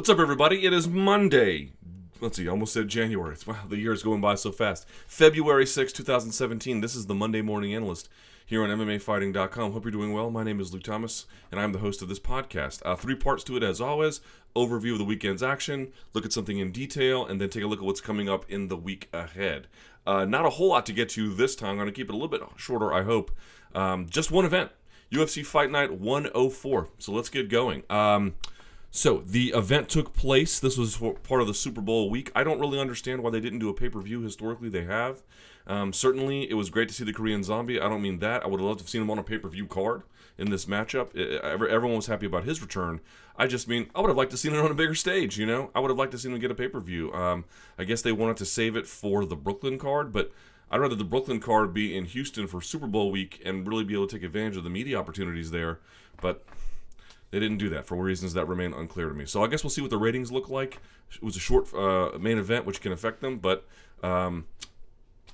What's up, everybody? It is Monday. Let's see, almost said January. Wow, the year is going by so fast. February 6, 2017. This is the Monday Morning Analyst here on MMAfighting.com. Hope you're doing well. My name is Luke Thomas, and I'm the host of this podcast. Uh, three parts to it, as always overview of the weekend's action, look at something in detail, and then take a look at what's coming up in the week ahead. Uh, not a whole lot to get to this time. I'm going to keep it a little bit shorter, I hope. Um, just one event UFC Fight Night 104. So let's get going. Um, so the event took place. This was part of the Super Bowl week. I don't really understand why they didn't do a pay per view. Historically, they have. Um, certainly, it was great to see the Korean Zombie. I don't mean that. I would have loved to have seen him on a pay per view card in this matchup. It, everyone was happy about his return. I just mean I would have liked to seen it on a bigger stage. You know, I would have liked to see him get a pay per view. Um, I guess they wanted to save it for the Brooklyn card, but I'd rather the Brooklyn card be in Houston for Super Bowl week and really be able to take advantage of the media opportunities there. But they didn't do that for reasons that remain unclear to me. So I guess we'll see what the ratings look like. It was a short uh, main event, which can affect them, but um,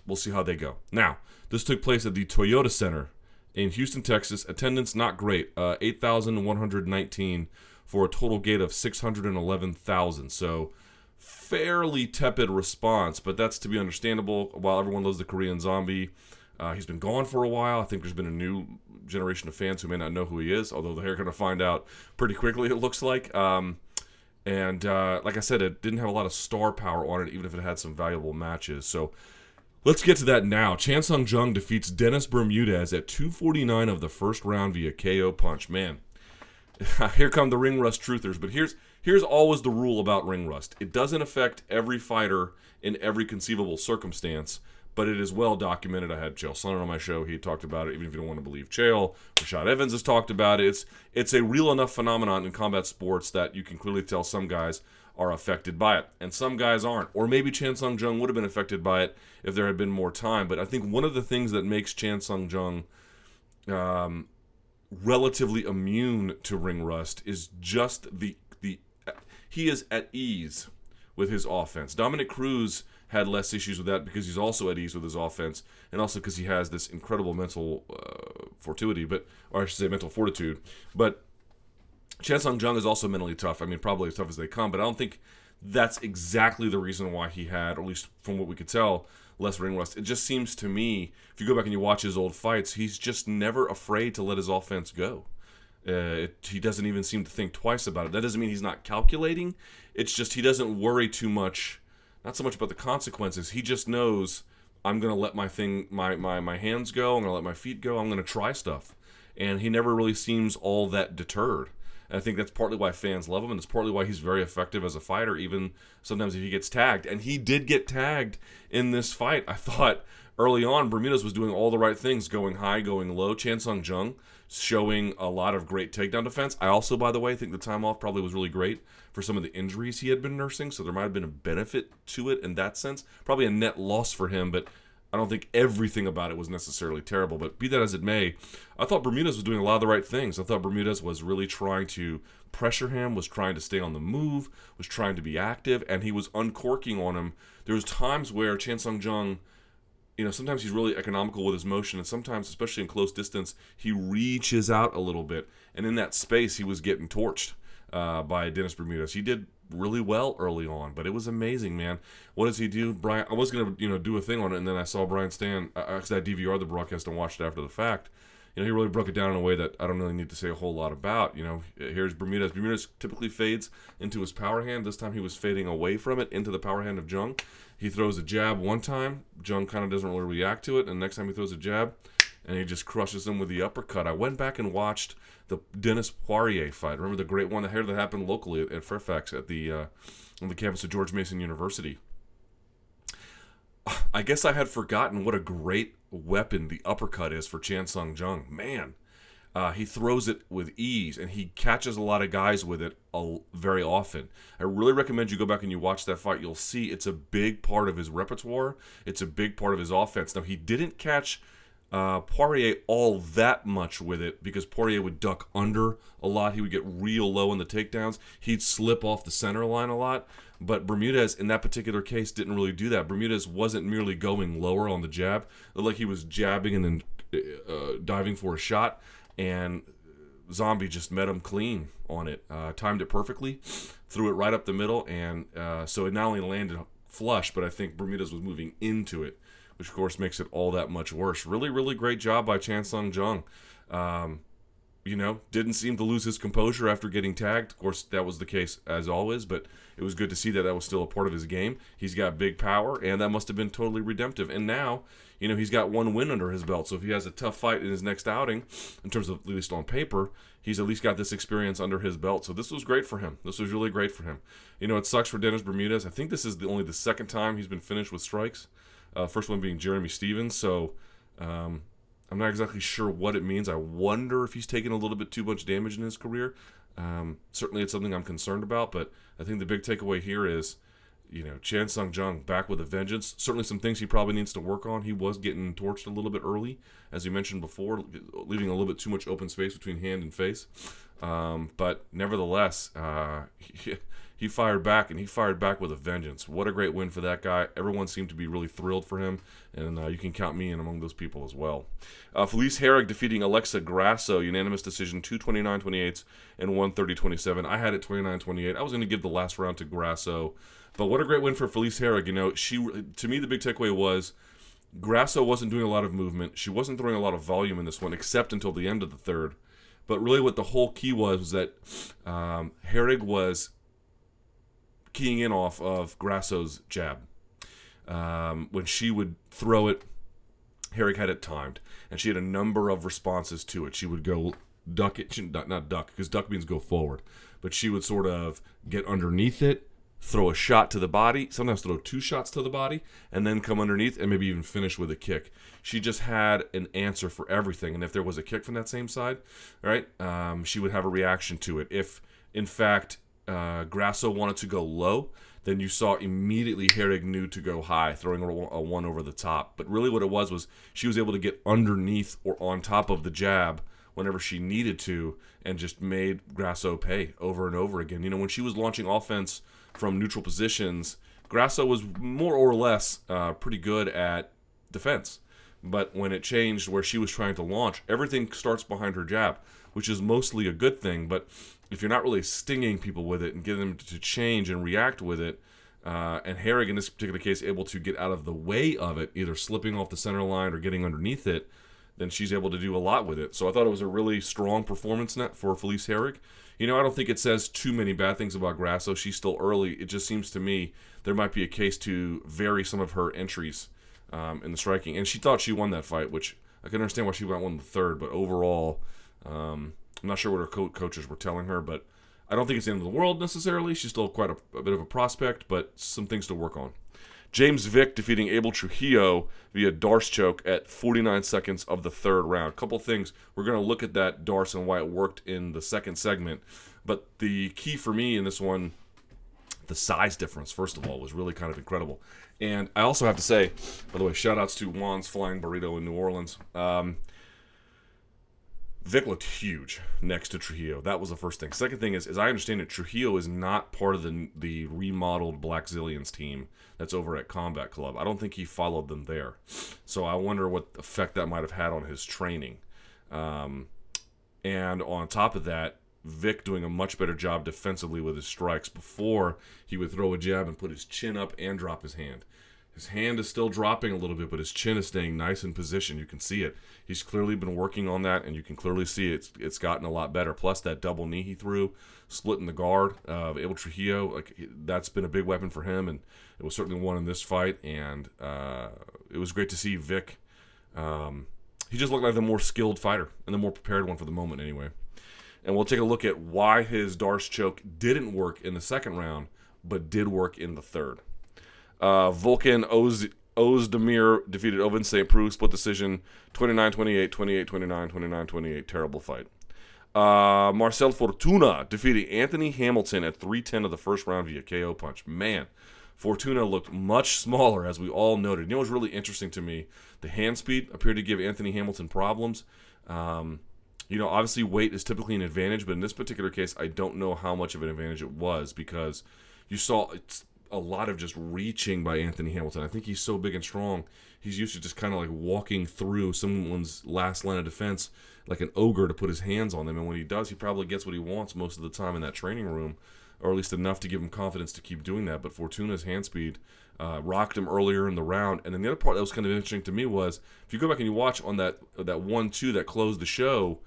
we'll see how they go. Now, this took place at the Toyota Center in Houston, Texas. Attendance not great, uh, 8,119 for a total gate of 611,000. So fairly tepid response, but that's to be understandable. While everyone loves the Korean Zombie, uh, he's been gone for a while. I think there's been a new generation of fans who may not know who he is, although they're going to find out pretty quickly, it looks like. Um, and uh, like I said, it didn't have a lot of star power on it, even if it had some valuable matches. So let's get to that now. Chan Sung Jung defeats Dennis Bermudez at 249 of the first round via KO punch. Man, here come the ring rust truthers. But here's here's always the rule about ring rust. It doesn't affect every fighter in every conceivable circumstance but it is well documented. I had Chael Sonnen on my show. He talked about it, even if you don't want to believe Chael. Rashad Evans has talked about it. It's, it's a real enough phenomenon in combat sports that you can clearly tell some guys are affected by it, and some guys aren't. Or maybe Chan Sung Jung would have been affected by it if there had been more time. But I think one of the things that makes Chan Sung Jung um, relatively immune to ring rust is just the the he is at ease with his offense. Dominick Cruz had less issues with that because he's also at ease with his offense, and also because he has this incredible mental uh, fortuity, but or I should say mental fortitude. But Chan Sung Jung is also mentally tough. I mean, probably as tough as they come, but I don't think that's exactly the reason why he had, or at least from what we could tell, less ring rust. It just seems to me, if you go back and you watch his old fights, he's just never afraid to let his offense go. Uh, it, he doesn't even seem to think twice about it. That doesn't mean he's not calculating. It's just he doesn't worry too much not so much about the consequences. He just knows I'm gonna let my thing, my my my hands go. I'm gonna let my feet go. I'm gonna try stuff, and he never really seems all that deterred. And I think that's partly why fans love him, and it's partly why he's very effective as a fighter. Even sometimes if he gets tagged, and he did get tagged in this fight. I thought early on Bermudez was doing all the right things, going high, going low. Chan Sung Jung showing a lot of great takedown defense. I also, by the way, think the time off probably was really great for some of the injuries he had been nursing, so there might have been a benefit to it in that sense. Probably a net loss for him, but I don't think everything about it was necessarily terrible. But be that as it may, I thought Bermudez was doing a lot of the right things. I thought Bermudez was really trying to pressure him, was trying to stay on the move, was trying to be active, and he was uncorking on him. There was times where Chan Sung Jung – you know, sometimes he's really economical with his motion, and sometimes, especially in close distance, he reaches out a little bit. And in that space, he was getting torched uh, by Dennis Bermudez. He did really well early on, but it was amazing, man. What does he do? Brian, I was gonna, you know, do a thing on it, and then I saw Brian Stann. Because I DVR the broadcast and watched it after the fact. You know, he really broke it down in a way that I don't really need to say a whole lot about. You know, here's Bermudez. Bermudez typically fades into his power hand. This time he was fading away from it into the power hand of Jung. He throws a jab one time. Jung kind of doesn't really react to it. And next time he throws a jab, and he just crushes him with the uppercut. I went back and watched the Dennis Poirier fight. Remember the great one that that happened locally at, Fairfax at the uh, on the campus of George Mason University. I guess I had forgotten what a great weapon the uppercut is for Chan Sung Jung. Man, uh, he throws it with ease, and he catches a lot of guys with it very often. I really recommend you go back and you watch that fight. You'll see it's a big part of his repertoire. It's a big part of his offense. Now he didn't catch uh, Poirier all that much with it because Poirier would duck under a lot. He would get real low in the takedowns. He'd slip off the center line a lot. But Bermudez, in that particular case, didn't really do that. Bermudez wasn't merely going lower on the jab, like he was jabbing and then uh, diving for a shot and Zombie just met him clean on it, uh, timed it perfectly, threw it right up the middle, and uh, so it not only landed flush, but I think Bermudez was moving into it, which of course makes it all that much worse. Really, really great job by Chan Sung Jung. Um, you know, didn't seem to lose his composure after getting tagged. Of course, that was the case as always, but it was good to see that that was still a part of his game. He's got big power, and that must have been totally redemptive. And now, you know, he's got one win under his belt. So if he has a tough fight in his next outing, in terms of at least on paper, he's at least got this experience under his belt. So this was great for him. This was really great for him. You know, it sucks for Dennis Bermudez. I think this is the, only the second time he's been finished with strikes. Uh, first one being Jeremy Stephens. So. Um, I'm not exactly sure what it means. I wonder if he's taken a little bit too much damage in his career. Um, certainly, it's something I'm concerned about. But I think the big takeaway here is, you know, Chan Sung Jung back with a vengeance. Certainly, some things he probably needs to work on. He was getting torched a little bit early, as you mentioned before, leaving a little bit too much open space between hand and face. Um, but nevertheless, uh, he, fired back, and he fired back with a vengeance. What a great win for that guy. Everyone seemed to be really thrilled for him, and uh, you can count me in among those people as well. Uh, Felice Herrig defeating Alexa Grasso, unanimous decision, 229 28 and 130 27. I had it 29 28. I was going to give the last round to Grasso, but what a great win for Felice Herrig. You know, she to me, the big takeaway was. Grasso wasn't doing a lot of movement. She wasn't throwing a lot of volume in this one, except until the end of the third. But really, what the whole key was was that um, Herrig was keying in off of Grasso's jab. Um, when she would throw it, Herrig had it timed, and she had a number of responses to it. She would go duck it, not, not duck, because duck means go forward, but she would sort of get underneath it, throw a shot to the body, sometimes throw two shots to the body, and then come underneath and maybe even finish with a kick. She just had an answer for everything, and if there was a kick from that same side, right, um, she would have a reaction to it. If in fact uh, Grasso wanted to go low, then you saw immediately Herrig knew to go high, throwing a, one over the top. But really, what it was was she was able to get underneath or on top of the jab whenever she needed to, and just made Grasso pay over and over again. You know, when she was launching offense from neutral positions, Grasso was more or less uh, pretty good at defense. But when it changed where she was trying to launch, everything starts behind her jab, which is mostly a good thing. But if you're not really stinging people with it and getting them to change and react with it, uh, and Herrig in this particular case able to get out of the way of it, either slipping off the center line or getting underneath it, then she's able to do a lot with it. So I thought it was a really strong performance net for Felice Herrig. You know, I don't think it says too many bad things about Grasso. She's still early. It just seems to me there might be a case to vary some of her entries um, in the striking. And she thought she won that fight, which I can understand why she went one the third, but overall, um, I'm not sure what her co- coaches were telling her, but I don't think it's the end of the world necessarily. She's still quite a, a bit of a prospect, but some things to work on. James Vick defeating Abel Trujillo via D'Arce choke at 49 seconds of the third round. Couple things. We're going to look at that D'Arce and why it worked in the second segment. But the key for me in this one, the size difference, first of all, was really kind of incredible. And I also have to say, by the way, shout outs to Juan's Flying Burrito in New Orleans. Um, Vick looked huge next to Trujillo. That was the first thing. Second thing is, as I understand it, Trujillo is not part of the the remodeled Blackzilians team that's over at Combat Club. I don't think he followed them there. So I wonder what effect that might have had on his training. Um, and on top of that, Vick doing a much better job defensively with his strikes. Before he would throw a jab and put his chin up and drop his hand. His hand is still dropping a little bit, but his chin is staying nice in position. You can see it. He's clearly been working on that, and you can clearly see it's it's gotten a lot better. Plus that double knee he threw, splitting the guard of Abel Trujillo, like that's been a big weapon for him, and it was certainly one in this fight. And uh, it was great to see Vick. Um, he just looked like the more skilled fighter and the more prepared one for the moment, anyway. And we'll take a look at why his D'Arce choke didn't work in the second round, but did work in the third. Uh, Volkan Oz- Ozdemir defeated Ovince St. Preux, split decision 29 28, 28 29, 29 28. Terrible fight. Uh, Marcel Fortuna defeating Anthony Hamilton at 310 of the first round via KO punch. Man, Fortuna looked much smaller, as we all noted. You know what's really interesting to me? The hand speed appeared to give Anthony Hamilton problems. Um, you know, obviously weight is typically an advantage, but in this particular case, I don't know how much of an advantage it was because you saw a lot of just reaching by Anthony Hamilton. I think he's so big and strong. He's used to just kind of like walking through someone's last line of defense like an ogre to put his hands on them. And when he does, he probably gets what he wants most of the time in that training room, or at least enough to give him confidence to keep doing that. But Fortuna's hand speed uh, rocked him earlier in the round. And then the other part that was kind of interesting to me was if you go back and you watch on that that one two that closed the show,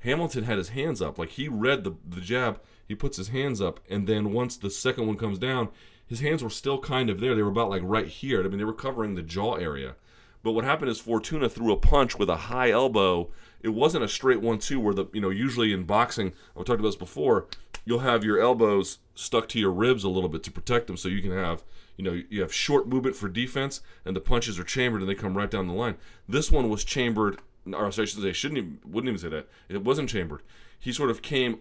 Hamilton had his hands up, like he read the the jab. He puts his hands up, and then once the second one comes down, his hands were still kind of there. They were about like right here. I mean, they were covering the jaw area. But what happened is Fortuna threw a punch with a high elbow. It wasn't a straight one-two where the you know usually in boxing I've talked about this before. You'll have your elbows stuck to your ribs a little bit to protect them, so you can have you know you have short movement for defense, and the punches are chambered and they come right down the line. This one was chambered, or I should say, shouldn't even, wouldn't even say that. It wasn't chambered. He sort of came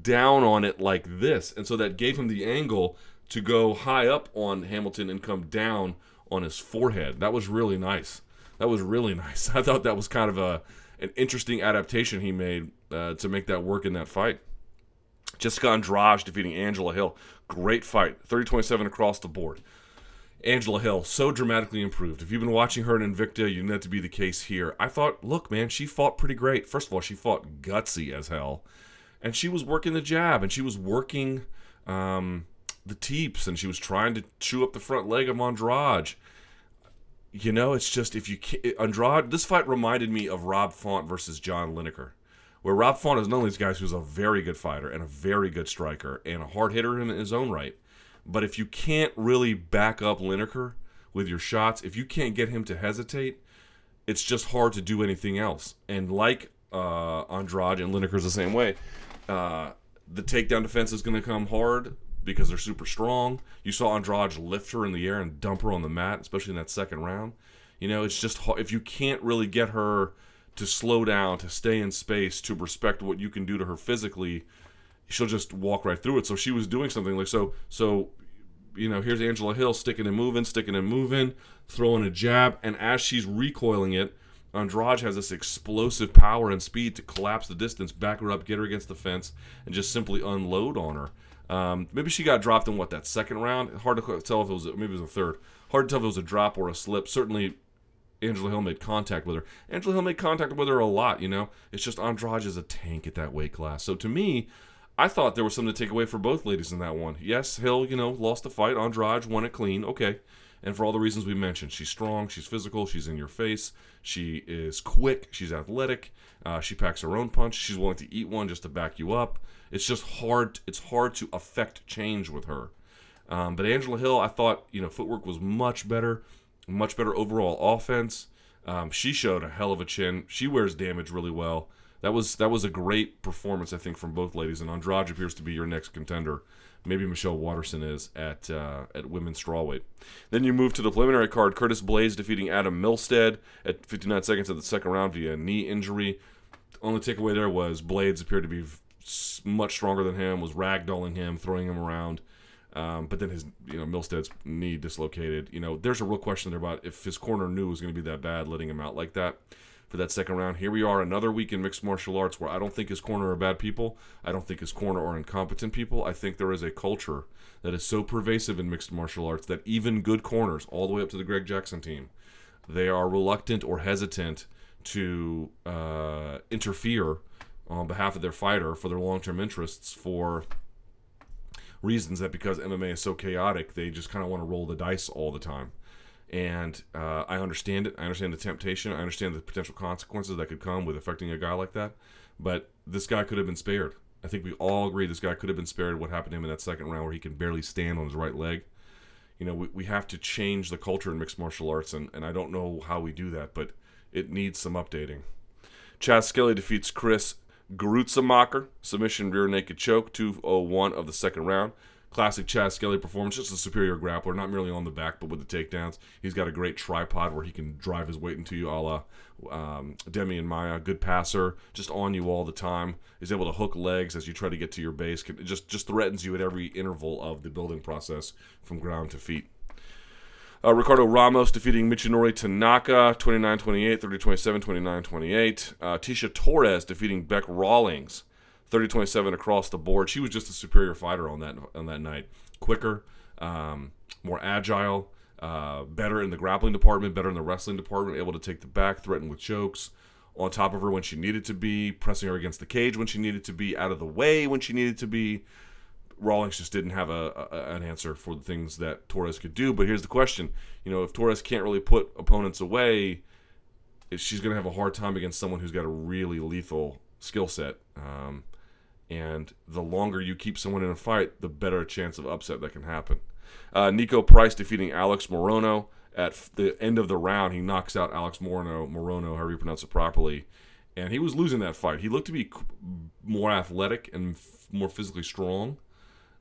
down on it like this, and so that gave him the angle to go high up on Hamilton and come down on his forehead. That was really nice. That was really nice. I thought that was kind of a an interesting adaptation he made uh, to make that work in that fight. Jessica Andrade defeating Angela Hill. Great fight. 30 27 across the board. Angela Hill, so dramatically improved. If you've been watching her in Invicta, you know that to be the case here. I thought, look, man, she fought pretty great. First of all, she fought gutsy as hell. And she was working the jab and she was working um, the teeps and she was trying to chew up the front leg of Andrade. You know, it's just if you Andrade, this fight reminded me of Rob Font versus John Lineker where Rob Font is one of these guys who's a very good fighter and a very good striker and a hard hitter in his own right. But if you can't really back up Lineker with your shots, if you can't get him to hesitate, it's just hard to do anything else. And like uh, Andrade and Lineker's the same way, uh, the takedown defense is going to come hard because they're super strong. You saw Andrade lift her in the air and dump her on the mat, especially in that second round. You know, it's just if you can't really get her to slow down, to stay in space, to respect what you can do to her physically, she'll just walk right through it. So she was doing something like so. So, you know, here's Angela Hill sticking and moving, sticking and moving, throwing a jab, and as she's recoiling it, Andrade has this explosive power and speed to collapse the distance, back her up, get her against the fence, and just simply unload on her. Um, maybe she got dropped in what that second round. Hard to tell if it was maybe it was a third. Hard to tell if it was a drop or a slip. Certainly, Angela Hill made contact with her. Angela Hill made contact with her a lot, you know. It's just Andrade is a tank at that weight class. So to me, I thought there was something to take away for both ladies in that one. Yes, Hill, you know, lost the fight. Andrade won it clean. Okay. And for all the reasons we mentioned, she's strong, she's physical, she's in your face, she is quick, she's athletic, uh, she packs her own punch, she's willing to eat one just to back you up. It's just hard. It's hard to affect change with her. Um, but Angela Hill, I thought, you know, footwork was much better much better overall offense. Um, she showed a hell of a chin. She wears damage really well. That was that was a great performance, I think, from both ladies. And Andrade appears to be your next contender. Maybe Michelle Waterson is at uh, at women's strawweight. Then you move to the preliminary card. Curtis Blaydes defeating Adam Milstead at 59 seconds of the second round via knee injury. Only takeaway there was Blaydes appeared to be much stronger than him. Was ragdolling him, throwing him around. Um, but then his, you know, Milstead's knee dislocated. You know, there's a real question there about if his corner knew it was going to be that bad, letting him out like that for that second round. Here we are, another week in mixed martial arts where I don't think his corner are bad people. I don't think his corner are incompetent people. I think there is a culture that is so pervasive in mixed martial arts that even good corners, all the way up to the Greg Jackson team, they are reluctant or hesitant to uh, interfere on behalf of their fighter for their long-term interests for reasons that because MMA is so chaotic, they just kind of want to roll the dice all the time. And uh, I understand it. I understand the temptation. I understand the potential consequences that could come with affecting a guy like that. But this guy could have been spared. I think we all agree this guy could have been spared. What happened to him in that second round where he can barely stand on his right leg. You know, we, we have to change the culture in mixed martial arts, and, and I don't know how we do that, but it needs some updating. Chas Skelly defeats Chris Gruetzemacher, submission rear naked choke, 201 of the second round. Classic Chas Skelly performance, just a superior grappler, not merely on the back, but with the takedowns. He's got a great tripod where he can drive his weight into you, a la um, Demian Maia. Good passer, just on you all the time. Is able to hook legs as you try to get to your base. Just, just threatens you at every interval of the building process from ground to feet. Uh, Ricardo Ramos defeating Michinori Tanaka 29 28, 30 27, 29 28. Uh, Tecia Torres defeating Bec Rawlings 30 27 across the board. She was just a superior fighter on that on that night. Quicker, um, more agile, uh, better in the grappling department, better in the wrestling department, able to take the back, threaten with chokes, on top of her when she needed to be, pressing her against the cage when she needed to be, out of the way when she needed to be. Rawlings just didn't have a, a, an answer for the things that Torres could do. But here's the question: you know, if Torres can't really put opponents away, she's going to have a hard time against someone who's got a really lethal skill set. Um, and the longer you keep someone in a fight, the better chance of upset that can happen. Uh, Niko Price defeating Alex Morono at the end of the round. He knocks out Alex Morono, Morono, however you pronounce it properly, and he was losing that fight. He looked to be more athletic and f- more physically strong,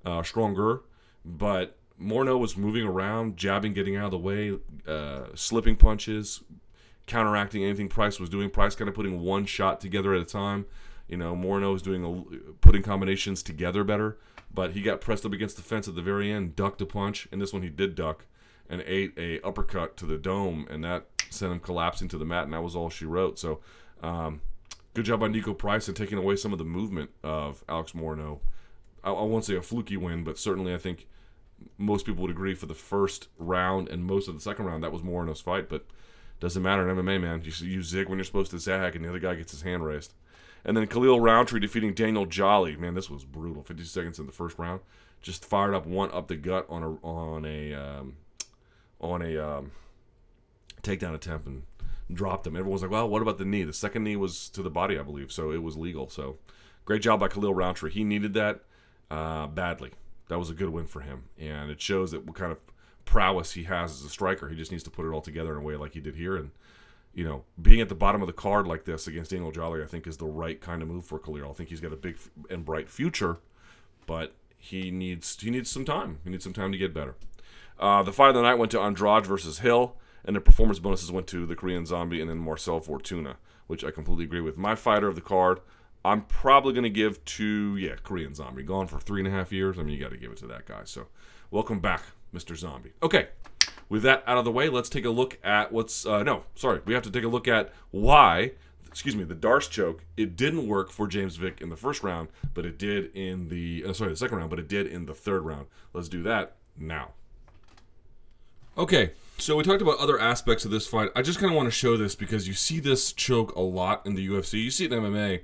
uh, stronger, but Morono was moving around, jabbing, getting out of the way, uh, slipping punches, counteracting anything Price was doing. Price kind of putting one shot together at a time. You know, Morono was doing a, putting combinations together better, but he got pressed up against the fence at the very end, ducked a punch, and this one he did duck and ate a uppercut to the dome, and that sent him collapsing to the mat, and that was all she wrote. So, um, good job by Niko Price in taking away some of the movement of Alex Morono. I, I won't say a fluky win, but certainly I think most people would agree for the first round and most of the second round that was Morono's fight, but doesn't matter in MMA, man. You, you zig when you're supposed to zag, and the other guy gets his hand raised. And then Khalil Rountree defeating Daniel Jolly. Man, this was brutal. 50 seconds in the first round. Just fired up one up the gut on a on a um, on a um, takedown attempt and dropped him. Everyone was like, "Well, what about the knee?" The second knee was to the body, I believe, so it was legal. So, great job by Khalil Rountree. He needed that uh, badly. That was a good win for him, and it shows that what kind of prowess he has as a striker. He just needs to put it all together in a way like he did here, and you know, being at the bottom of the card like this against Daniel Jolly, I think is the right kind of move for Khalil. I think he's got a big and bright future, but he needs he needs some time. He needs some time to get better. Uh, the fight of the night went to Andrade versus Hill, and the performance bonuses went to the Korean Zombie and then Marcel Fortuna, which I completely agree with. My fighter of the card, I'm probably going to give to, yeah, Korean Zombie. Gone for three and a half years. I mean, you got to give it to that guy. So, welcome back, Mr. Zombie. Okay, with that out of the way, let's take a look at what's, uh, no, sorry, we have to take a look at why excuse me, the D'Arce choke, it didn't work for James Vick in the first round, but it did in the uh, sorry, the second round, but it did in the third round. Let's do that now. Okay, so we talked about other aspects of this fight. I just kind of want to show this because you see this choke a lot in the UFC. You see it in MMA,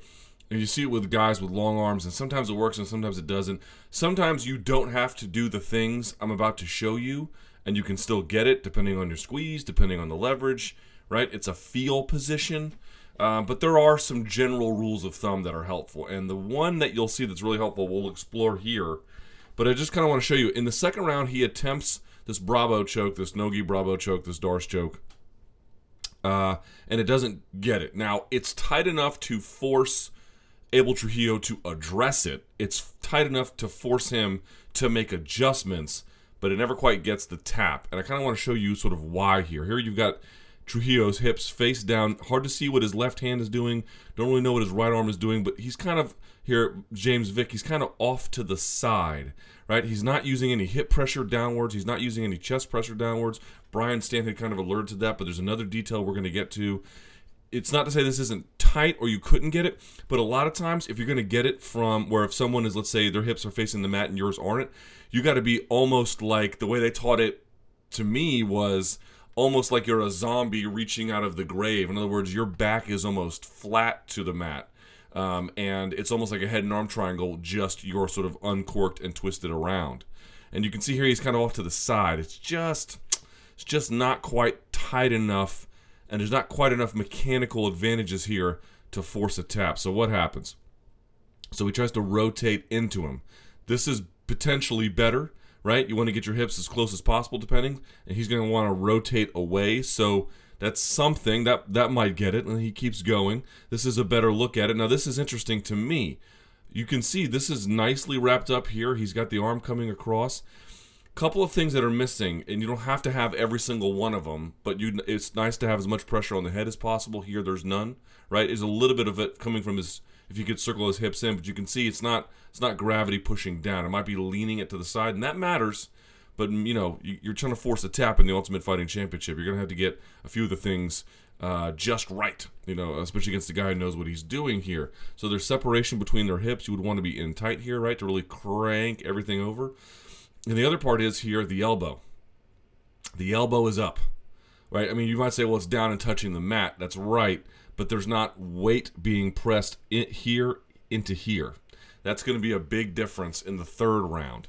and you see it with guys with long arms, and sometimes it works and sometimes it doesn't. Sometimes you don't have to do the things I'm about to show you, and you can still get it depending on your squeeze, depending on the leverage, right? It's a feel position. Uh, but there are some general rules of thumb that are helpful. And the one that you'll see that's really helpful, we'll explore here. But I just kind of want to show you. In the second round, he attempts this Bravo choke, this Nogi Bravo choke, this D'Arce choke. Uh, and it doesn't get it. Now, it's tight enough to force Abel Trujillo to address it. It's tight enough to force him to make adjustments, but it never quite gets the tap. And I kind of want to show you sort of why here. Here you've got Trujillo's hips face down. Hard to see what his left hand is doing. Don't really know what his right arm is doing, but he's kind of here, James Vick, he's kind of off to the side, right? He's not using any hip pressure downwards. He's not using any chest pressure downwards. Brian Stann kind of alerted to that, but there's another detail we're going to get to. It's not to say this isn't tight or you couldn't get it, but a lot of times if you're going to get it from where if someone is, let's say their hips are facing the mat and yours aren't, you got to be almost like the way they taught it to me was almost like you're a zombie reaching out of the grave. In other words, your back is almost flat to the mat um, and it's almost like a head and arm triangle, just you're sort of uncorked and twisted around. And you can see here he's kind of off to the side. It's just, it's just not quite tight enough, and there's not quite enough mechanical advantages here to force a tap. So what happens? So he tries to rotate into him. This is potentially better, right? You want to get your hips as close as possible, depending, and he's going to want to rotate away. So that's something that that might get it and he keeps going this is a better look at it now this is interesting to me you can see this is nicely wrapped up here he's got the arm coming across couple of things that are missing and you don't have to have every single one of them but you it's nice to have as much pressure on the head as possible here there's none right is a little bit of it coming from his if you could circle his hips in but you can see it's not it's not gravity pushing down it might be leaning it to the side and that matters but you know, you're trying to force a tap in the Ultimate Fighting Championship. You're gonna have to get a few of the things uh, just right. You know, especially against the guy who knows what he's doing here. So there's separation between their hips. You would want to be in tight here, right, to really crank everything over. And the other part is here the elbow. the elbow is up, right? I mean, you might say, well, it's down and touching the mat. That's right, but there's not weight being pressed in here into here. That's going to be a big difference in the third round.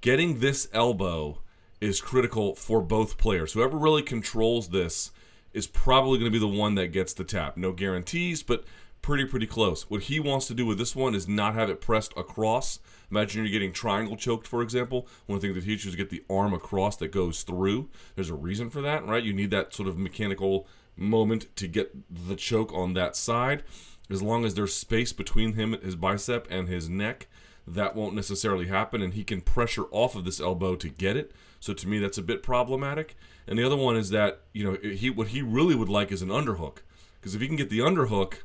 Getting this elbow is critical for both players. Whoever really controls this is probably going to be the one that gets the tap. No guarantees, but pretty, pretty close. What he wants to do with this one is not have it pressed across. Imagine you're getting triangle choked, for example. One thing that teachers get the arm across that goes through. There's a reason for that, right? You need that sort of mechanical moment to get the choke on that side. As long as there's space between him, his bicep, and his neck, that won't necessarily happen, and he can pressure off of this elbow to get it. So to me, that's a bit problematic. And the other one is that you know he what he really would like is an underhook, because if he can get the underhook,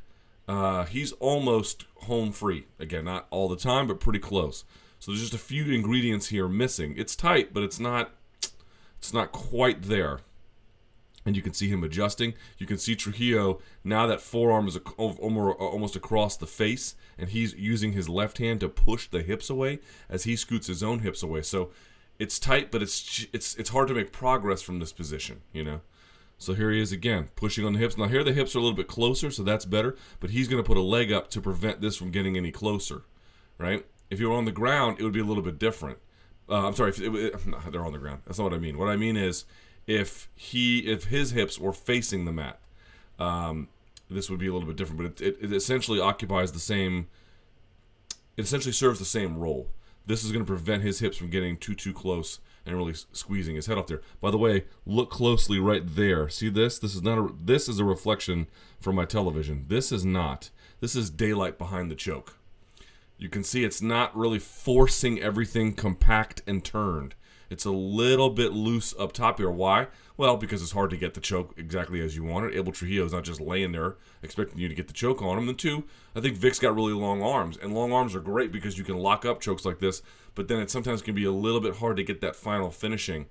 uh, he's almost home free. Again, not all the time, but pretty close. So there's just a few ingredients here missing. It's tight, but it's not it's not quite there. And you can see him adjusting. You can see Trujillo now that forearm is almost across the face, and he's using his left hand to push the hips away as he scoots his own hips away. So it's tight, but it's it's it's hard to make progress from this position, you know. So here he is again, pushing on the hips. Now here the hips are a little bit closer, so that's better. But he's going to put a leg up to prevent this from getting any closer, right? If you were on the ground, it would be a little bit different. Uh, I'm sorry, if it, it, no, they're on the ground. That's not what I mean. What I mean is, if he, if his hips were facing the mat, um, this would be a little bit different. But it, it, essentially occupies the same. It essentially serves the same role. This is going to prevent his hips from getting too too close and really squeezing his head off there. By the way, look closely right there. See this? This is not a this is a reflection from my television. This is not. This is daylight behind the choke. You can see it's not really forcing everything compact and turned. It's a little bit loose up top here. Why? Well, because it's hard to get the choke exactly as you want it. Abel Trujillo is not just laying there expecting you to get the choke on him. And two, I think Vick's got really long arms, and long arms are great because you can lock up chokes like this. But then it sometimes can be a little bit hard to get that final finishing.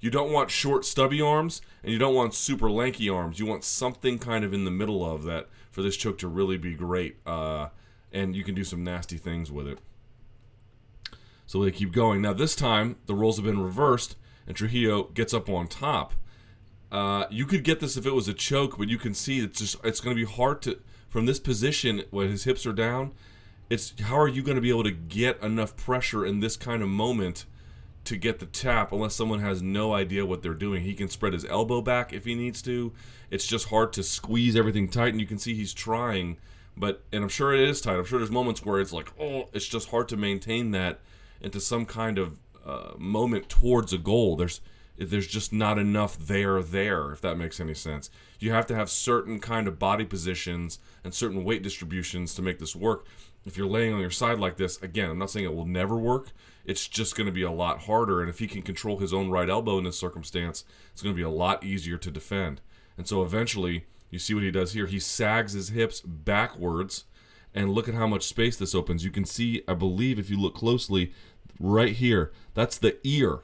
You don't want short, stubby arms, and you don't want super lanky arms. You want something kind of in the middle of that for this choke to really be great. Uh, and you can do some nasty things with it. So they keep going. Now, this time, the roles have been reversed, and Trujillo gets up on top. Uh, you could get this if it was a choke, but you can see it's just it's going to be hard to from this position when his hips are down. It's how are you going to be able to get enough pressure in this kind of moment to get the tap unless someone has no idea what they're doing. He can spread his elbow back if he needs to. It's just hard to squeeze everything tight, and you can see he's trying, but and I'm sure it is tight. I'm sure there's moments where it's like, oh, it's just hard to maintain that into some kind of uh, moment towards a goal. There's there's just not enough there there if that makes any sense. You have to have certain kind of body positions and certain weight distributions to make this work. If you're laying on your side like this, again, I'm not saying it will never work. It's just going to be a lot harder. And if he can control his own right elbow in this circumstance, it's going to be a lot easier to defend. And so eventually, you see what he does here. He sags his hips backwards, and look at how much space this opens. You can see, I believe, if you look closely, right here. That's the ear.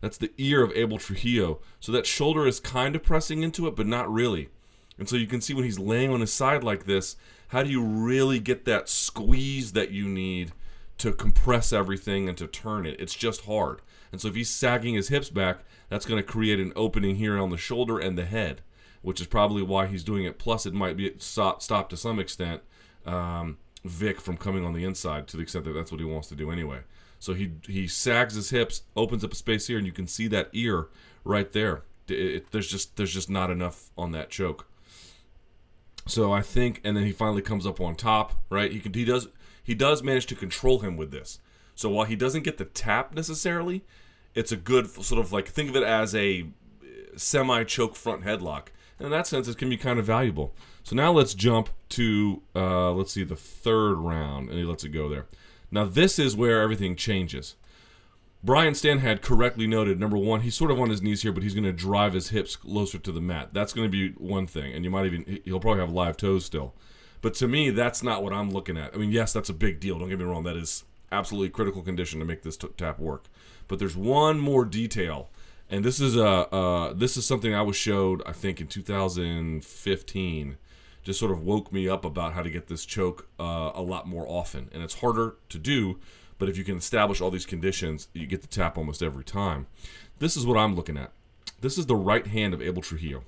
That's the ear of Abel Trujillo. So that shoulder is kind of pressing into it, but not really. And so you can see when he's laying on his side like this, how do you really get that squeeze that you need to compress everything and to turn it? It's just hard. And so if he's sagging his hips back, that's going to create an opening here on the shoulder and the head, which is probably why he's doing it. Plus, it might be stopped stop to some extent um, Vick from coming on the inside to the extent that that's what he wants to do anyway. So he he sags his hips, opens up a space here, and you can see that ear right there. It, it, there's just there's just not enough on that choke. So I think, and then he finally comes up on top, right? He can he does he does manage to control him with this. So while he doesn't get the tap necessarily, it's a good sort of like think of it as a semi choke front headlock. And in that sense, it can be kind of valuable. So now let's jump to uh, let's see the third round, and he lets it go there. Now, this is where everything changes. Brian Stann had correctly noted number one, he's sort of on his knees here, but he's going to drive his hips closer to the mat. That's going to be one thing, and you might even he'll probably have live toes still. But to me, that's not what I'm looking at. I mean, yes, that's a big deal. Don't get me wrong; that is absolutely critical condition to make this t- tap work. But there's one more detail, and this is a uh, this is something I was showed I think in 2015 just sort of woke me up about how to get this choke uh, a lot more often. And it's harder to do, but if you can establish all these conditions, you get the tap almost every time. This is what I'm looking at. This is the right hand of Abel Trujillo,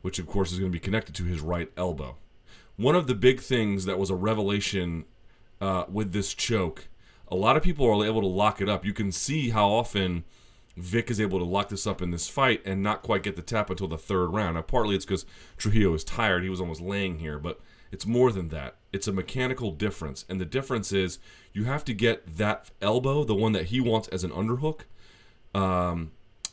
which of course is going to be connected to his right elbow. One of the big things that was a revelation uh, with this choke, a lot of people are able to lock it up. You can see how often Vick is able to lock this up in this fight and not quite get the tap until the third round. Now, partly it's because Trujillo is tired; he was almost laying here, but it's more than that. It's a mechanical difference, and the difference is you have to get that elbow, the one that he wants as an underhook. Um,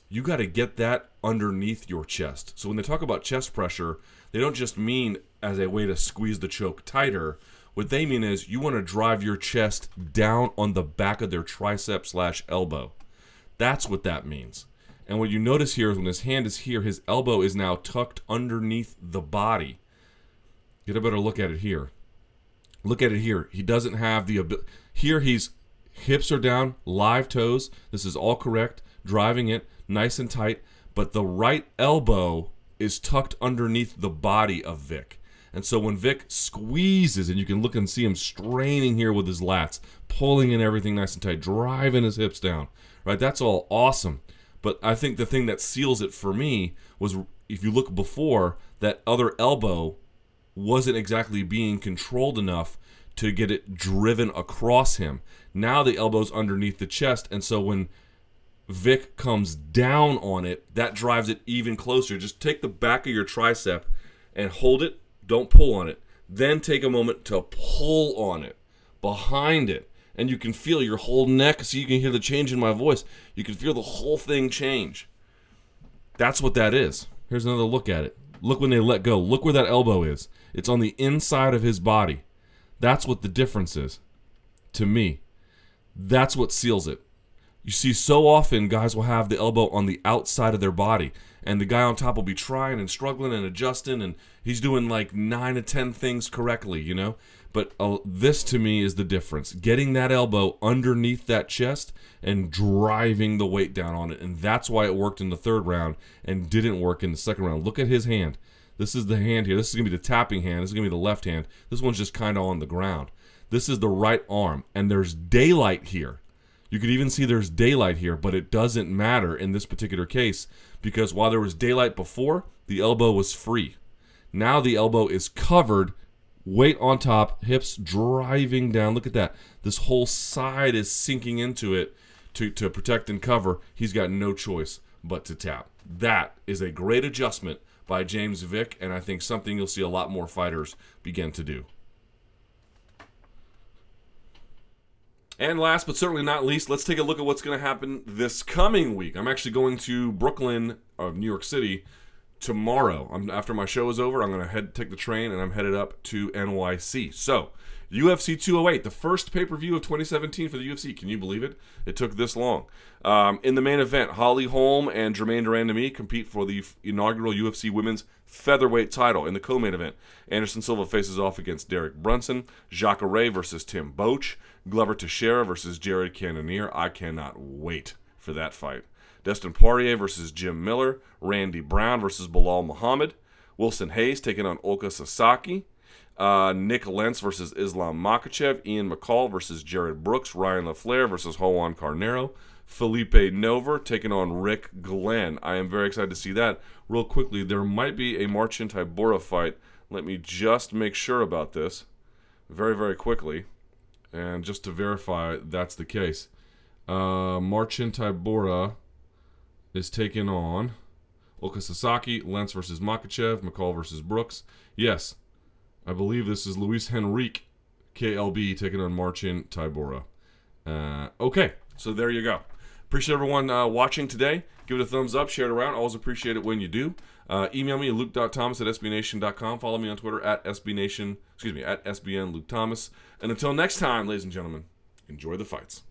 you got to get that underneath your chest. So when they talk about chest pressure, they don't just mean as a way to squeeze the choke tighter. What they mean is you want to drive your chest down on the back of their tricep slash elbow. That's what that means. And what you notice here is when his hand is here, his elbow is now tucked underneath the body. Get a better look at it here. Look at it here. He doesn't have the ability. Here he's hips are down, live toes. This is all correct. Driving it nice and tight, but the right elbow is tucked underneath the body of Vick. And so when Vick squeezes, and you can look and see him straining here with his lats, pulling in everything nice and tight, driving his hips down, right? That's all awesome. But I think the thing that seals it for me was if you look before, that other elbow wasn't exactly being controlled enough to get it driven across him. Now the elbow's underneath the chest, and so when Vick comes down on it, that drives it even closer. Just take the back of your tricep and hold it. Don't pull on it. Then take a moment to pull on it behind it. And you can feel your whole neck. So you can hear the change in my voice. You can feel the whole thing change. That's what that is. Here's another look at it. Look when they let go. Look where that elbow is. It's on the inside of his body. That's what the difference is to me. That's what seals it. You see, so often guys will have the elbow on the outside of their body, and the guy on top will be trying and struggling and adjusting, and he's doing like nine to ten things correctly, you know? But uh, this to me is the difference getting that elbow underneath that chest and driving the weight down on it. And that's why it worked in the third round and didn't work in the second round. Look at his hand. This is the hand here. This is going to be the tapping hand. This is going to be the left hand. This one's just kind of on the ground. This is the right arm. And there's daylight here. You could even see there's daylight here, but it doesn't matter in this particular case because while there was daylight before, the elbow was free. Now the elbow is covered, weight on top, hips driving down. Look at that. This whole side is sinking into it to, to protect and cover. He's got no choice but to tap. That is a great adjustment by James Vick, and I think something you'll see a lot more fighters begin to do. And last but certainly not least, let's take a look at what's going to happen this coming week. I'm actually going to Brooklyn of New York City tomorrow. I'm, after my show is over, I'm going to head take the train and I'm headed up to NYC. So, UFC 208, the first pay per view of 2017 for the UFC. Can you believe it? It took this long. Um, in the main event, Holly Holm and Germaine de Randamie compete for the inaugural UFC Women's Featherweight title. In the co main event, Anderson Silva faces off against Derek Brunson, Jacare versus Tim Boetsch, Glover Teixeira versus Jared Cannonier. I cannot wait for that fight. Dustin Poirier versus Jim Miller, Randy Brown versus Belal Muhammad, Wilson Reis taking on Ulka Sasaki, uh, Nik Lentz versus Islam Makhachev, Ian McCall versus Jarred Brooks, Ryan LaFlare versus Roan Carneiro, Phillipe Nover taking on Rick Glenn. I am very excited to see that. Real quickly, there might be a Marcin Tybura fight. Let me just make sure about this very, very quickly. And just to verify that's the case. Uh, Marcin is taking on Ulka Sasaki, Lentz versus Makhachev, McCall versus Brooks. Yes, I believe this is Luis Henrique, KLB, taking on Marcin Tybura. Uh, okay, so there you go. Appreciate everyone uh, watching today. Give it a thumbs up, share it around. Always appreciate it when you do. Uh, email me at luke.thomas at sbnation.com. Follow me on Twitter at sbnation, excuse me, at sbn luke thomas. And until next time, ladies and gentlemen, enjoy the fights.